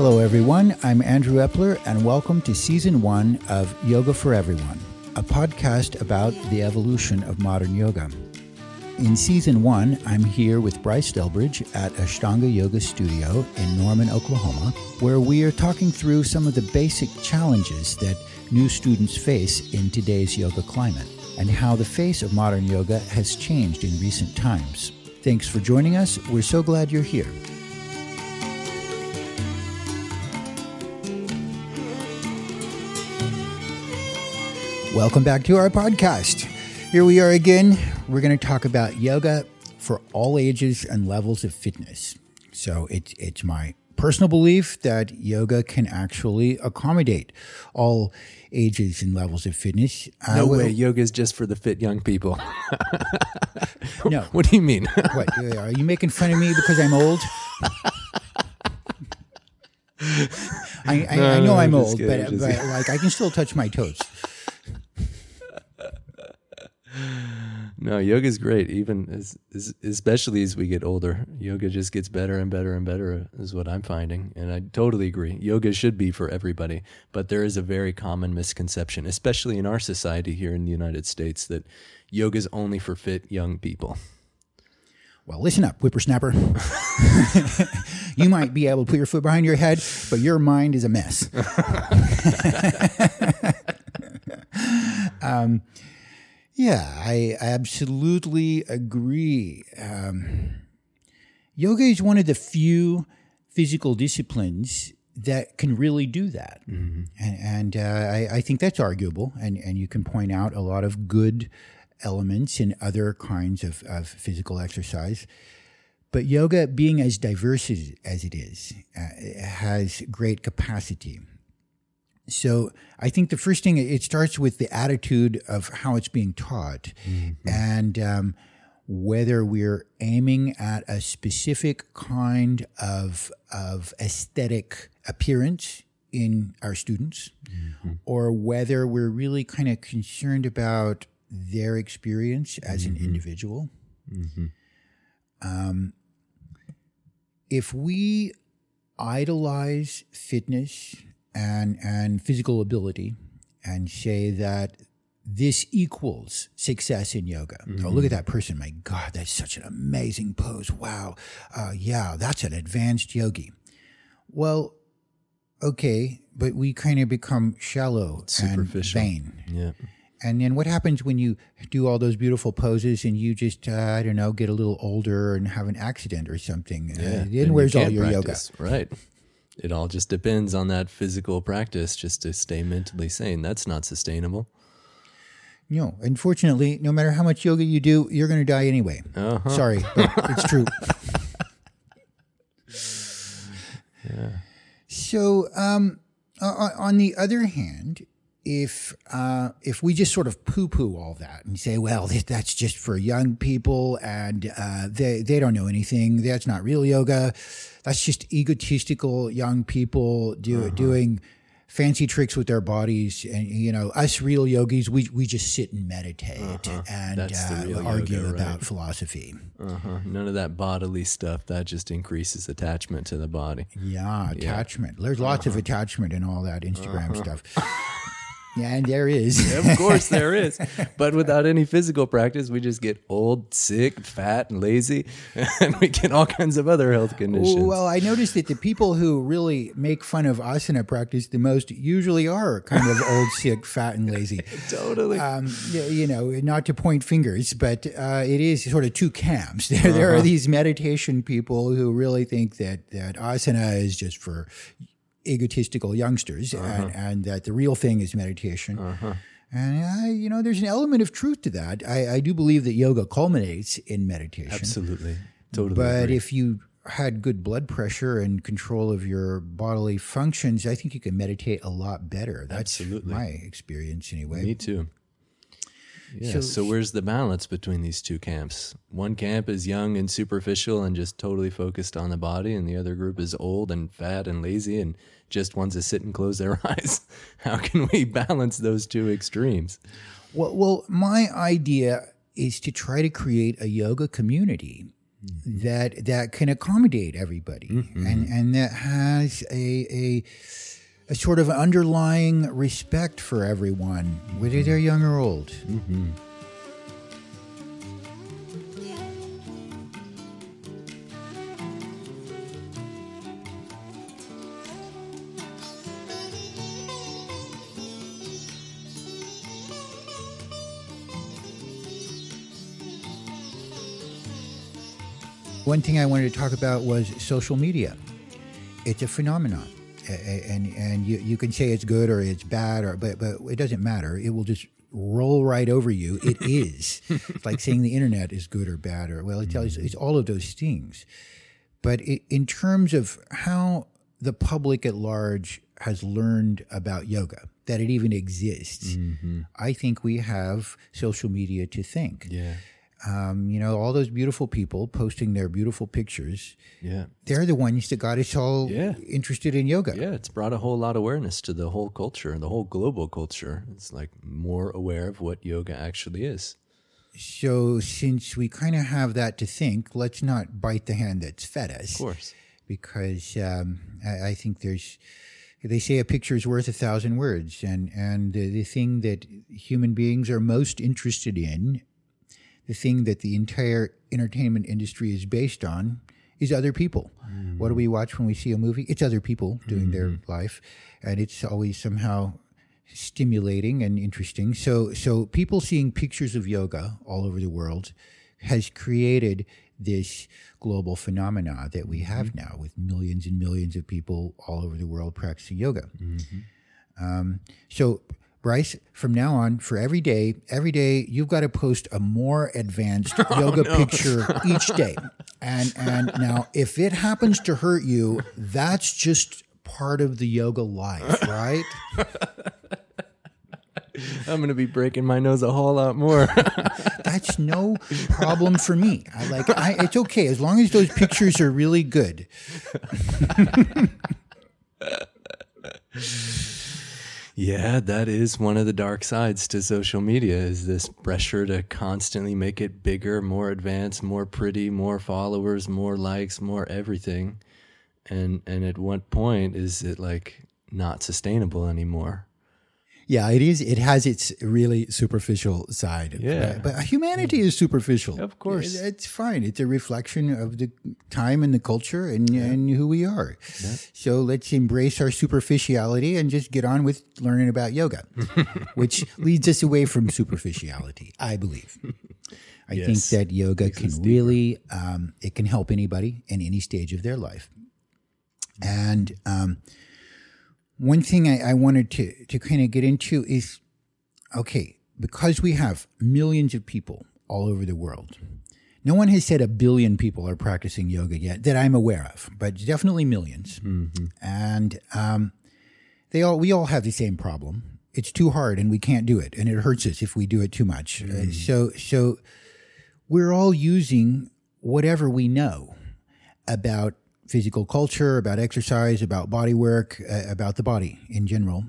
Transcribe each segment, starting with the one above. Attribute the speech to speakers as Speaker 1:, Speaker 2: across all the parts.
Speaker 1: Hello, everyone. I'm Andrew Epler, and welcome to season one of Yoga for Everyone, a podcast about the evolution of modern yoga. In season one, I'm here with Bryce Delbridge at Ashtanga Yoga Studio in Norman, Oklahoma, where we are talking through some of the basic challenges that new students face in today's yoga climate and how the face of modern yoga has changed in recent times. Thanks for joining us. We're so glad you're here. Welcome back to our podcast. Here we are again. We're going to talk about yoga for all ages and levels of fitness. So it's it's my personal belief that yoga can actually accommodate all ages and levels of fitness.
Speaker 2: No way, yoga is just for the fit young people.
Speaker 1: No.
Speaker 2: what do you mean?
Speaker 1: What are you making fun of me because I'm old? I, I, I know
Speaker 2: no,
Speaker 1: I'm
Speaker 2: I'm
Speaker 1: old,
Speaker 2: kidding,
Speaker 1: but, but like I can still touch my toes.
Speaker 2: no, yoga is great. Even as, as, especially as we get older, yoga just gets better and better and better. Is what I'm finding, and I totally agree. Yoga should be for everybody, but there is a very common misconception, especially in our society here in the United States, that yoga is only for fit young people.
Speaker 1: Well, listen up, whippersnapper. you might be able to put your foot behind your head, but your mind is a mess. um, yeah, I absolutely agree. Um, yoga is one of the few physical disciplines that can really do that, and, and uh, I, I think that's arguable. And and you can point out a lot of good elements in other kinds of, of physical exercise. But yoga, being as diverse as, as it is, uh, has great capacity. So I think the first thing it starts with the attitude of how it's being taught, and um, whether we're aiming at a specific kind of of aesthetic appearance in our students, or whether we're really kind of concerned about their experience as an individual. Um, if we idolize fitness and and physical ability and say that this equals success in yoga. Oh, look at that person. My God, that's such an amazing pose. Wow. Uh, yeah, that's an advanced yogi. Well, okay, but we kind of become shallow
Speaker 2: Superficial.
Speaker 1: and vain.
Speaker 2: Yeah.
Speaker 1: And then what happens when you do all those beautiful poses and you just, uh, I don't know, get a little older and have an accident or something? Uh,
Speaker 2: Yeah,
Speaker 1: then where's all your
Speaker 2: practice. Right. It all just depends on that physical practice just to stay mentally sane. That's not sustainable.
Speaker 1: No, unfortunately, no matter how much yoga you do, you're going to die anyway.
Speaker 2: Uh-huh.
Speaker 1: Sorry, it's true. So, um, on the other hand, if uh, if we just sort of poo poo all that and say, well, that's just for young people and uh, they they don't know anything. That's not real yoga. That's just egotistical young people do, doing fancy tricks with their bodies. And you know, us real yogis, we we just sit and meditate and
Speaker 2: That's the
Speaker 1: uh, argue
Speaker 2: yoga, right.
Speaker 1: about philosophy.
Speaker 2: Uh-huh. None of that bodily stuff. That just increases attachment to the body.
Speaker 1: Yeah, attachment. There's lots
Speaker 2: Uh-huh.
Speaker 1: of attachment in all that Instagram stuff. Yeah, and there is.
Speaker 2: Of course there is. But without any physical practice, we just get old, sick, fat, and lazy, and we get all kinds of other health conditions.
Speaker 1: Well, I noticed that the people who really make fun of asana practice the most usually are kind of old, sick, fat, and lazy.
Speaker 2: totally.
Speaker 1: Um, you know, not to point fingers, but uh, it is sort of two camps. There, there are these meditation people who really think that that asana is just for egotistical youngsters, and, uh-huh. and that the real thing is meditation. Uh-huh. And I, you know, there's an element of truth to that. I, I do believe that yoga culminates in meditation.
Speaker 2: Absolutely. Totally.
Speaker 1: But
Speaker 2: agree.
Speaker 1: if you had good blood pressure and control of your bodily functions, I think you can meditate a lot better. That's
Speaker 2: Absolutely.
Speaker 1: my experience anyway.
Speaker 2: Me too. Yeah.
Speaker 1: So-
Speaker 2: So, where's the balance between these two camps? One camp is young and superficial and just totally focused on the body, and the other group is old and fat and lazy and just wants to sit and close their eyes. How can we balance those two extremes?
Speaker 1: Well, well, my idea is to try to create a yoga community mm-hmm. that that can accommodate everybody mm-hmm. and and that has a a a sort of underlying respect for everyone, whether mm-hmm. they're young or old. One thing I wanted to talk about was social media. It's a phenomenon, and and you, you can say it's good or it's bad, or but but it doesn't matter. It will just roll right over you. It is. it's like saying the internet is good or bad, or well, it tells mm. it's all of those things. But i in terms of how the public at large has learned about yoga, that it even exists, mm-hmm. I think we have social media to thank.
Speaker 2: Yeah.
Speaker 1: Um, you know, all those beautiful people posting their beautiful pictures.
Speaker 2: Yeah.
Speaker 1: They're the ones that got us all
Speaker 2: Yeah.
Speaker 1: interested in yoga.
Speaker 2: Yeah, it's brought a whole lot of awareness to the whole culture, and the whole global culture. It's like more aware of what yoga actually is.
Speaker 1: So, since we kind of have that to think, let's not bite the hand that's fed us.
Speaker 2: Of course.
Speaker 1: Because um, I, I think there's, they say a picture is worth a thousand words. And, and the, the thing that human beings are most interested in, the thing that the entire entertainment industry is based on, is other people. Mm. What do we watch when we see a movie? It's other people doing their mm-hmm. life. And it's always somehow stimulating and interesting. So, so people seeing pictures of yoga all over the world has created this global phenomena that we have mm-hmm. now with millions and millions of people all over the world practicing yoga. Mm-hmm. Um, so, Bryce, from now on, for every day, every day you've got to post a more advanced oh, yoga picture each day. And and now, if it happens to hurt you, that's just part of the yoga life, right?
Speaker 2: I'm going to be breaking my nose a whole lot more.
Speaker 1: That's no problem for me. I like I, it's okay as long as those pictures are really good.
Speaker 2: Yeah, that is one of the dark sides to social media is this pressure to constantly make it bigger, more advanced, more pretty, more followers, more likes, more everything. And and at what point is it like not sustainable anymore?
Speaker 1: Yeah, it is. It has its really superficial side.
Speaker 2: Yeah.
Speaker 1: but, humanity is superficial.
Speaker 2: Of course.
Speaker 1: It- it's fine. It's a reflection of the time and the culture and and who we are. So let's embrace our superficiality and just get on with learning about yoga, which leads us away from superficiality. I believe. I think that yoga can really um, it can help anybody in any stage of their life. And um, one thing I, I wanted to to kind of get into is okay because we have millions of people all over the world. No one has said a billion people are practicing yoga yet that I'm aware of, but definitely 1000000s And um, they all we all have the same problem. It's too hard, and we can't do it, and it hurts us if we do it too much. Uh, so so we're all using whatever we know about physical culture, about exercise, about body work, uh, about the body in general,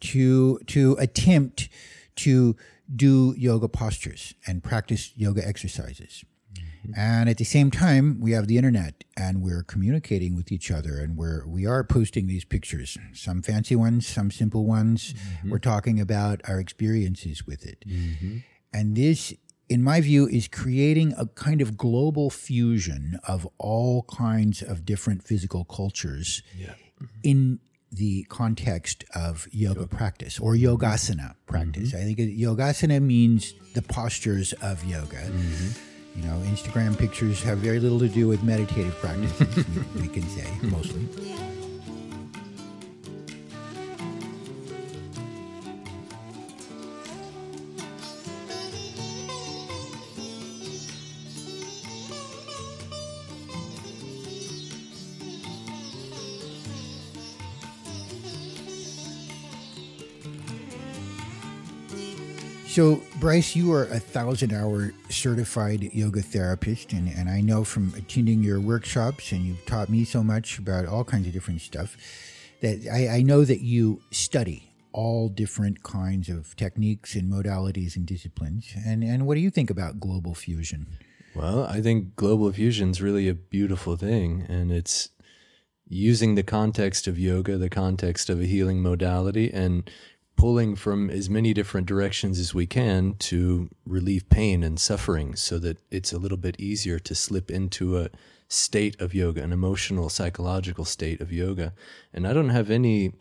Speaker 1: to to attempt to do yoga postures and practice yoga exercises. Mm-hmm. And at the same time, we have the internet and we're communicating with each other and we're we are posting these pictures, some fancy ones, some simple ones. Mm-hmm. We're talking about our experiences with it. Mm-hmm. And this in my view, is creating a kind of global fusion of all kinds of different physical cultures mm-hmm. in the context of yoga practice or yogasana practice. Mm-hmm. I think yogasana means the postures of yoga. Mm-hmm. You know, Instagram pictures have very little to do with meditative practices, we, we can say, mostly. So, Bryce, you are a thousand hour certified yoga therapist, and, and I know from attending your workshops, and you've taught me so much about all kinds of different stuff, that I, I know that you study all different kinds of techniques and modalities and disciplines. And, and what do you think about global fusion?
Speaker 2: Well, I think global fusion is really a beautiful thing, and it's using the context of yoga, the context of a healing modality, and pulling from as many different directions as we can to relieve pain and suffering so that it's a little bit easier to slip into a state of yoga, an emotional, psychological state of yoga. And I don't have any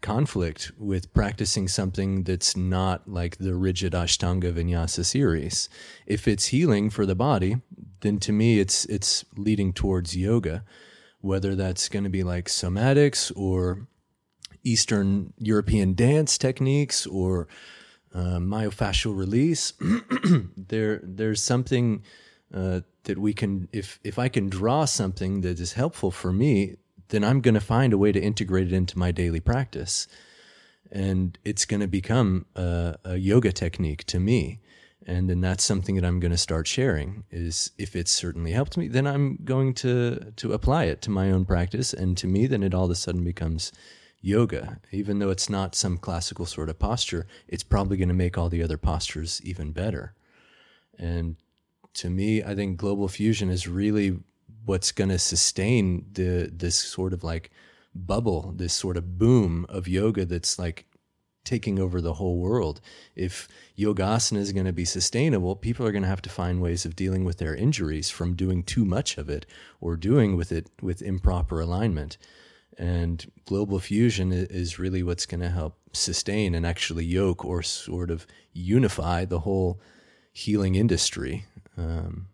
Speaker 2: conflict with practicing something that's not like the rigid Ashtanga Vinyasa series. If it's healing for the body, then to me it's it's leading towards yoga, whether that's going to be like somatics or Eastern European dance techniques or uh, myofascial release. there, there's something uh, that we can, if if I can draw something that is helpful for me, then I'm going to find a way to integrate it into my daily practice, and it's going to become a, a yoga technique to me. And then that's something that I'm going to start sharing. Is if it certainly helped me, then I'm going to to apply it to my own practice, and to me, then it all of a sudden becomes yoga. Even though it's not some classical sort of posture, it's probably going to make all the other postures even better. And to me, I think global fusion is really what's going to sustain the this sort of like bubble, this sort of boom of yoga that's like taking over the whole world. If yogasana is going to be sustainable, people are going to have to find ways of dealing with their injuries from doing too much of it or doing with it with improper alignment. And global fusion is really what's going to help sustain and actually yoke or sort of unify the whole healing industry. Um,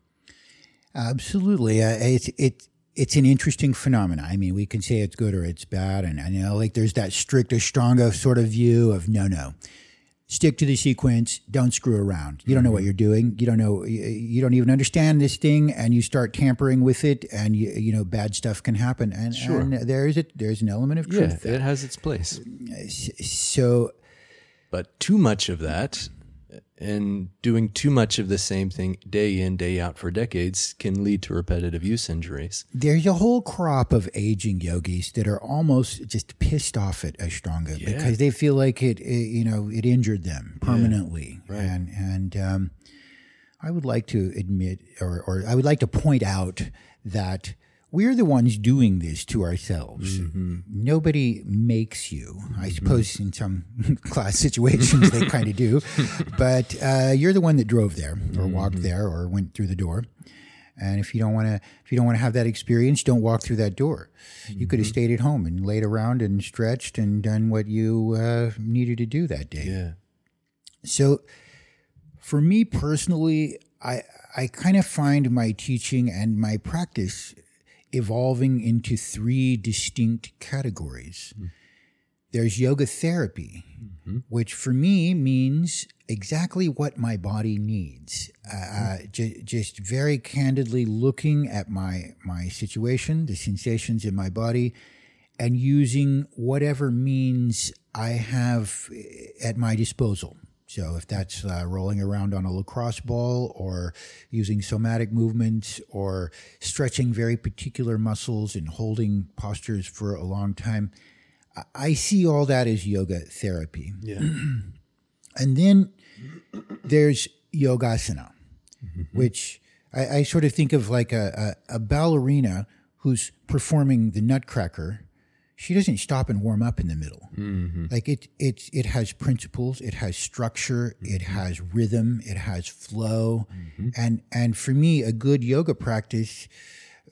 Speaker 1: Absolutely, uh, it's it it's an interesting phenomenon. I mean, we can say it's good or it's bad, and, and you know, like there's that strict Ashtanga sort of view of no, no, stick to the sequence, don't screw around. You don't know what mm-hmm. you're doing. You don't know. You don't even understand this thing, and you start tampering with it, and you you know bad stuff can happen. And,
Speaker 2: Sure.
Speaker 1: and there is a there's an element of
Speaker 2: yeah,
Speaker 1: truth there.
Speaker 2: it has its place.
Speaker 1: So
Speaker 2: But too much of that and doing too much of the same thing day in, day out for decades can lead to repetitive use injuries.
Speaker 1: there's a whole crop of aging yogis that are almost just pissed off at Ashtanga
Speaker 2: Yeah.
Speaker 1: because they feel like it, it, you know, it injured them permanently.
Speaker 2: right.
Speaker 1: And and um, I would like to admit, or or I would like to point out that we're the ones doing this to ourselves.
Speaker 2: Mm-hmm.
Speaker 1: Nobody makes you. I suppose in some class situations they kind of do, but uh, you're the one that drove there, or
Speaker 2: Mm-hmm.
Speaker 1: walked there, or went through the door. And if you don't want to, if you don't want to have that experience, don't walk through that door. You could have stayed at home and laid around and stretched and done what you uh, needed to do that day.
Speaker 2: Yeah.
Speaker 1: So, for me personally, I I kind of find my teaching and my practice evolving into three distinct categories. There's yoga therapy, mm-hmm. which for me means exactly what my body needs. Uh, uh, ju- just very candidly looking at my my situation, the sensations in my body, and using whatever means I have eh, at my disposal. So if that's uh, rolling around on a lacrosse ball or using somatic movements or stretching very particular muscles and holding postures for a long time, I- see all that as yoga therapy.
Speaker 2: Yeah.
Speaker 1: And then there's yogasana, which I, I sort of think of like a, a, a ballerina who's performing the Nutcracker. She doesn't stop and warm up in the middle. Like it, it, it has principles, it has structure, it has rhythm, it has flow, and and for me, a good yoga practice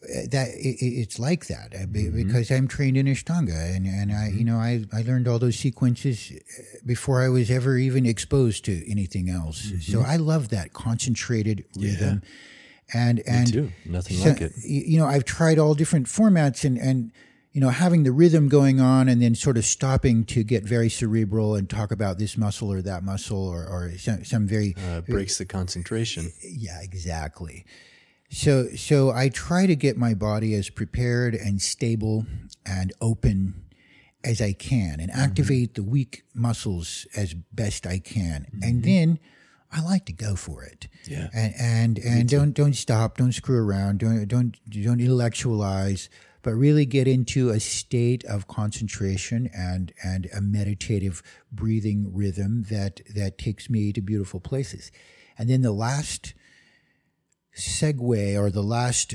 Speaker 1: uh, that it, it- it's like that uh, be- because I'm trained in Ashtanga and, and I you know I, I learned all those sequences uh, before I was ever even exposed to anything else. So I love that concentrated rhythm. And and
Speaker 2: too. Nothing
Speaker 1: so-
Speaker 2: like it.
Speaker 1: You know, I've tried all different formats and and you know having the rhythm going on and then sort of stopping to get very cerebral and talk about this muscle or that muscle or or some, some very
Speaker 2: Uh, uh breaks the concentration.
Speaker 1: yeah, exactly. So so I try to get my body as prepared and stable and open as I can and mm-hmm. activate the weak muscles as best I can. And mm-hmm. then I like to go for it.
Speaker 2: Yeah.
Speaker 1: And and, and don't don't stop, don't screw around, don't don't don't intellectualize, but really get into a state of concentration and and a meditative breathing rhythm that that takes me to beautiful places. And then the last segue or the last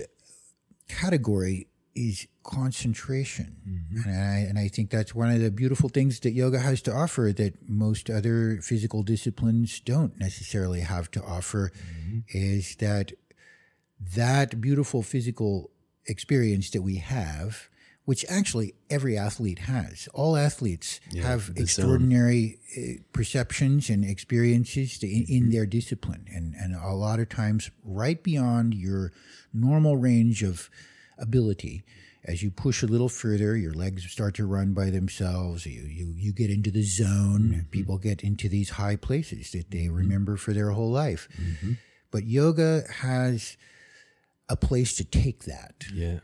Speaker 1: category is concentration. Mm-hmm. And, I, and I think that's one of the beautiful things that yoga has to offer that most other physical disciplines don't necessarily have to offer mm-hmm. is that that beautiful physical experience that we have, which actually every athlete has. All athletes have extraordinary uh, perceptions and experiences to, in, in mm-hmm. their discipline, and and a lot of times right beyond your normal range of ability. As you push a little further, your legs start to run by themselves. You you you get into the zone. Mm-hmm. People get into these high places that they mm-hmm. remember for their whole life. But yoga has a place to take that
Speaker 2: Yeah.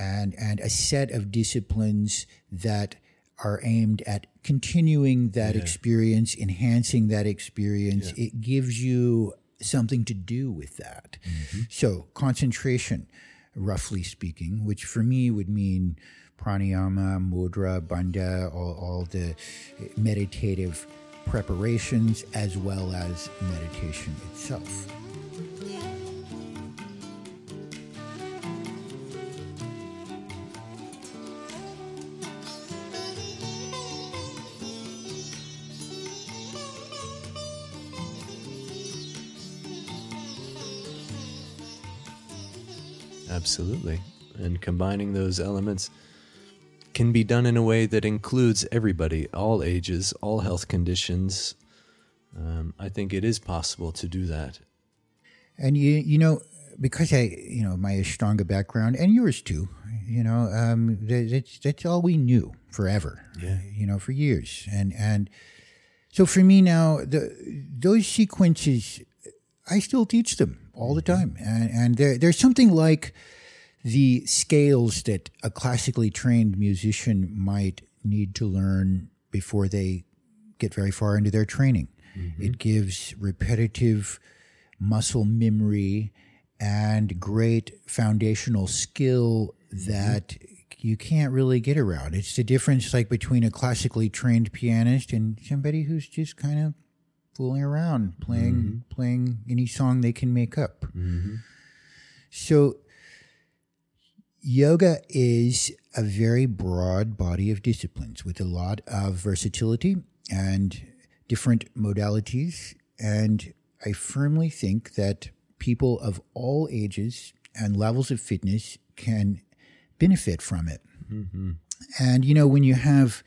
Speaker 1: and and a set of disciplines that are aimed at continuing that experience, enhancing that experience. It gives you something to do with that. Mm-hmm. So concentration, roughly speaking, which for me would mean pranayama, mudra, bandha, all, all the meditative preparations as well as meditation itself.
Speaker 2: Absolutely. And combining those elements can be done in a way that includes everybody, all ages, all health conditions. Um, I think it is possible to do that.
Speaker 1: And you, you know, because I, you know, my Ashtanga background and yours too, you know, um, that's that's all we knew forever.
Speaker 2: Yeah.
Speaker 1: You know, for years, and and so for me now, the those sequences, I still teach them all the time, and and there there's something like the scales that a classically trained musician might need to learn before they get very far into their training. Mm-hmm. It gives repetitive muscle memory and great foundational skill mm-hmm. that you can't really get around. It's the difference like between a classically trained pianist and somebody who's just kind of fooling around playing mm-hmm. playing any song they can make up. So yoga is a very broad body of disciplines with a lot of versatility and different modalities. And I firmly think that people of all ages and levels of fitness can benefit from it. Mm-hmm. And, you know, when you have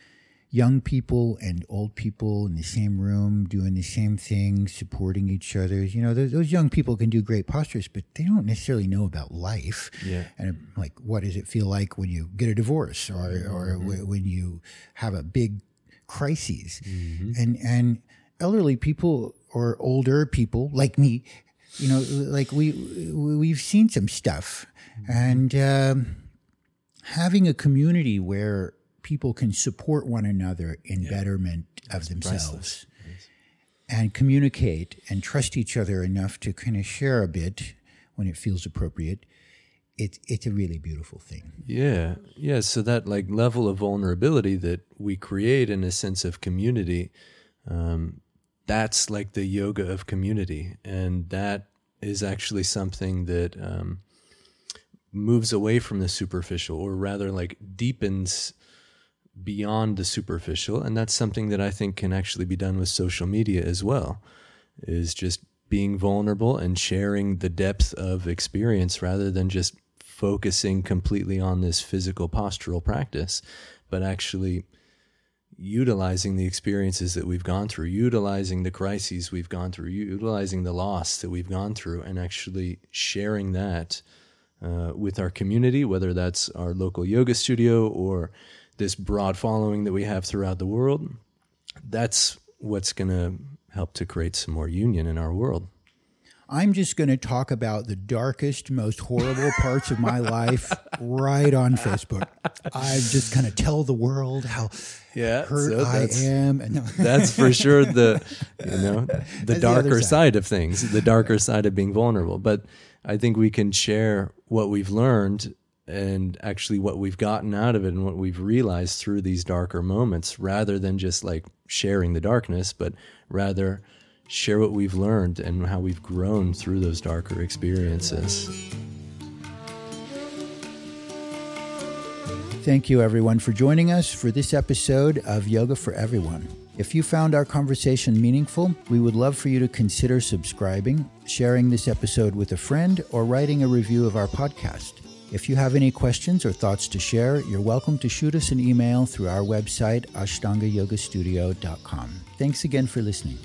Speaker 1: young people and old people in the same room doing the same thing, supporting each other, you know, those, those young people can do great postures, but they don't necessarily know about life.
Speaker 2: Yeah.
Speaker 1: And uh, like, what does it feel like when you get a divorce or, mm-hmm. or w- when you have a big crises? Mm-hmm. And, and elderly people or older people like me, you know, like we, we- we've seen some stuff mm-hmm. and, um, having a community where people can support one another in betterment of themselves and communicate and trust each other enough to kind of share a bit when it feels appropriate. It's it's a really beautiful thing.
Speaker 2: Yeah, yeah. So that like level of vulnerability that we create in a sense of community, um, that's like the yoga of community, and that is actually something that um, moves away from the superficial, or rather, like deepens beyond the superficial, and that's something that I think can actually be done with social media as well. Is just being vulnerable and sharing the depth of experience rather than just focusing completely on this physical postural practice, but actually utilizing the experiences that we've gone through, utilizing the crises we've gone through, utilizing the loss that we've gone through, and actually sharing that uh, with our community, whether that's our local yoga studio or this broad following that we have throughout the world. That's what's going to help to create some more union in our world.
Speaker 1: i'm just going to talk about the darkest most horrible parts of my life right on facebook i'm just going to tell the world how
Speaker 2: Yeah,
Speaker 1: hurt
Speaker 2: so
Speaker 1: i
Speaker 2: that's-
Speaker 1: am and
Speaker 2: That's for sure the you know the
Speaker 1: the other
Speaker 2: darker
Speaker 1: side.
Speaker 2: side of things, the darker side of being vulnerable. But I think we can share what we've learned and actually what we've gotten out of it and what we've realized through these darker moments rather than just like sharing the darkness, but rather share what we've learned and how we've grown through those darker experiences.
Speaker 1: Thank you, everyone, for joining us for this episode of Yoga for Everyone. If you found our conversation meaningful, we would love for you to consider subscribing, sharing this episode with a friend, or writing a review of our podcast. If you have any questions or thoughts to share, you're welcome to shoot us an email through our website, ashtangayogastudio.com. Thanks again for listening.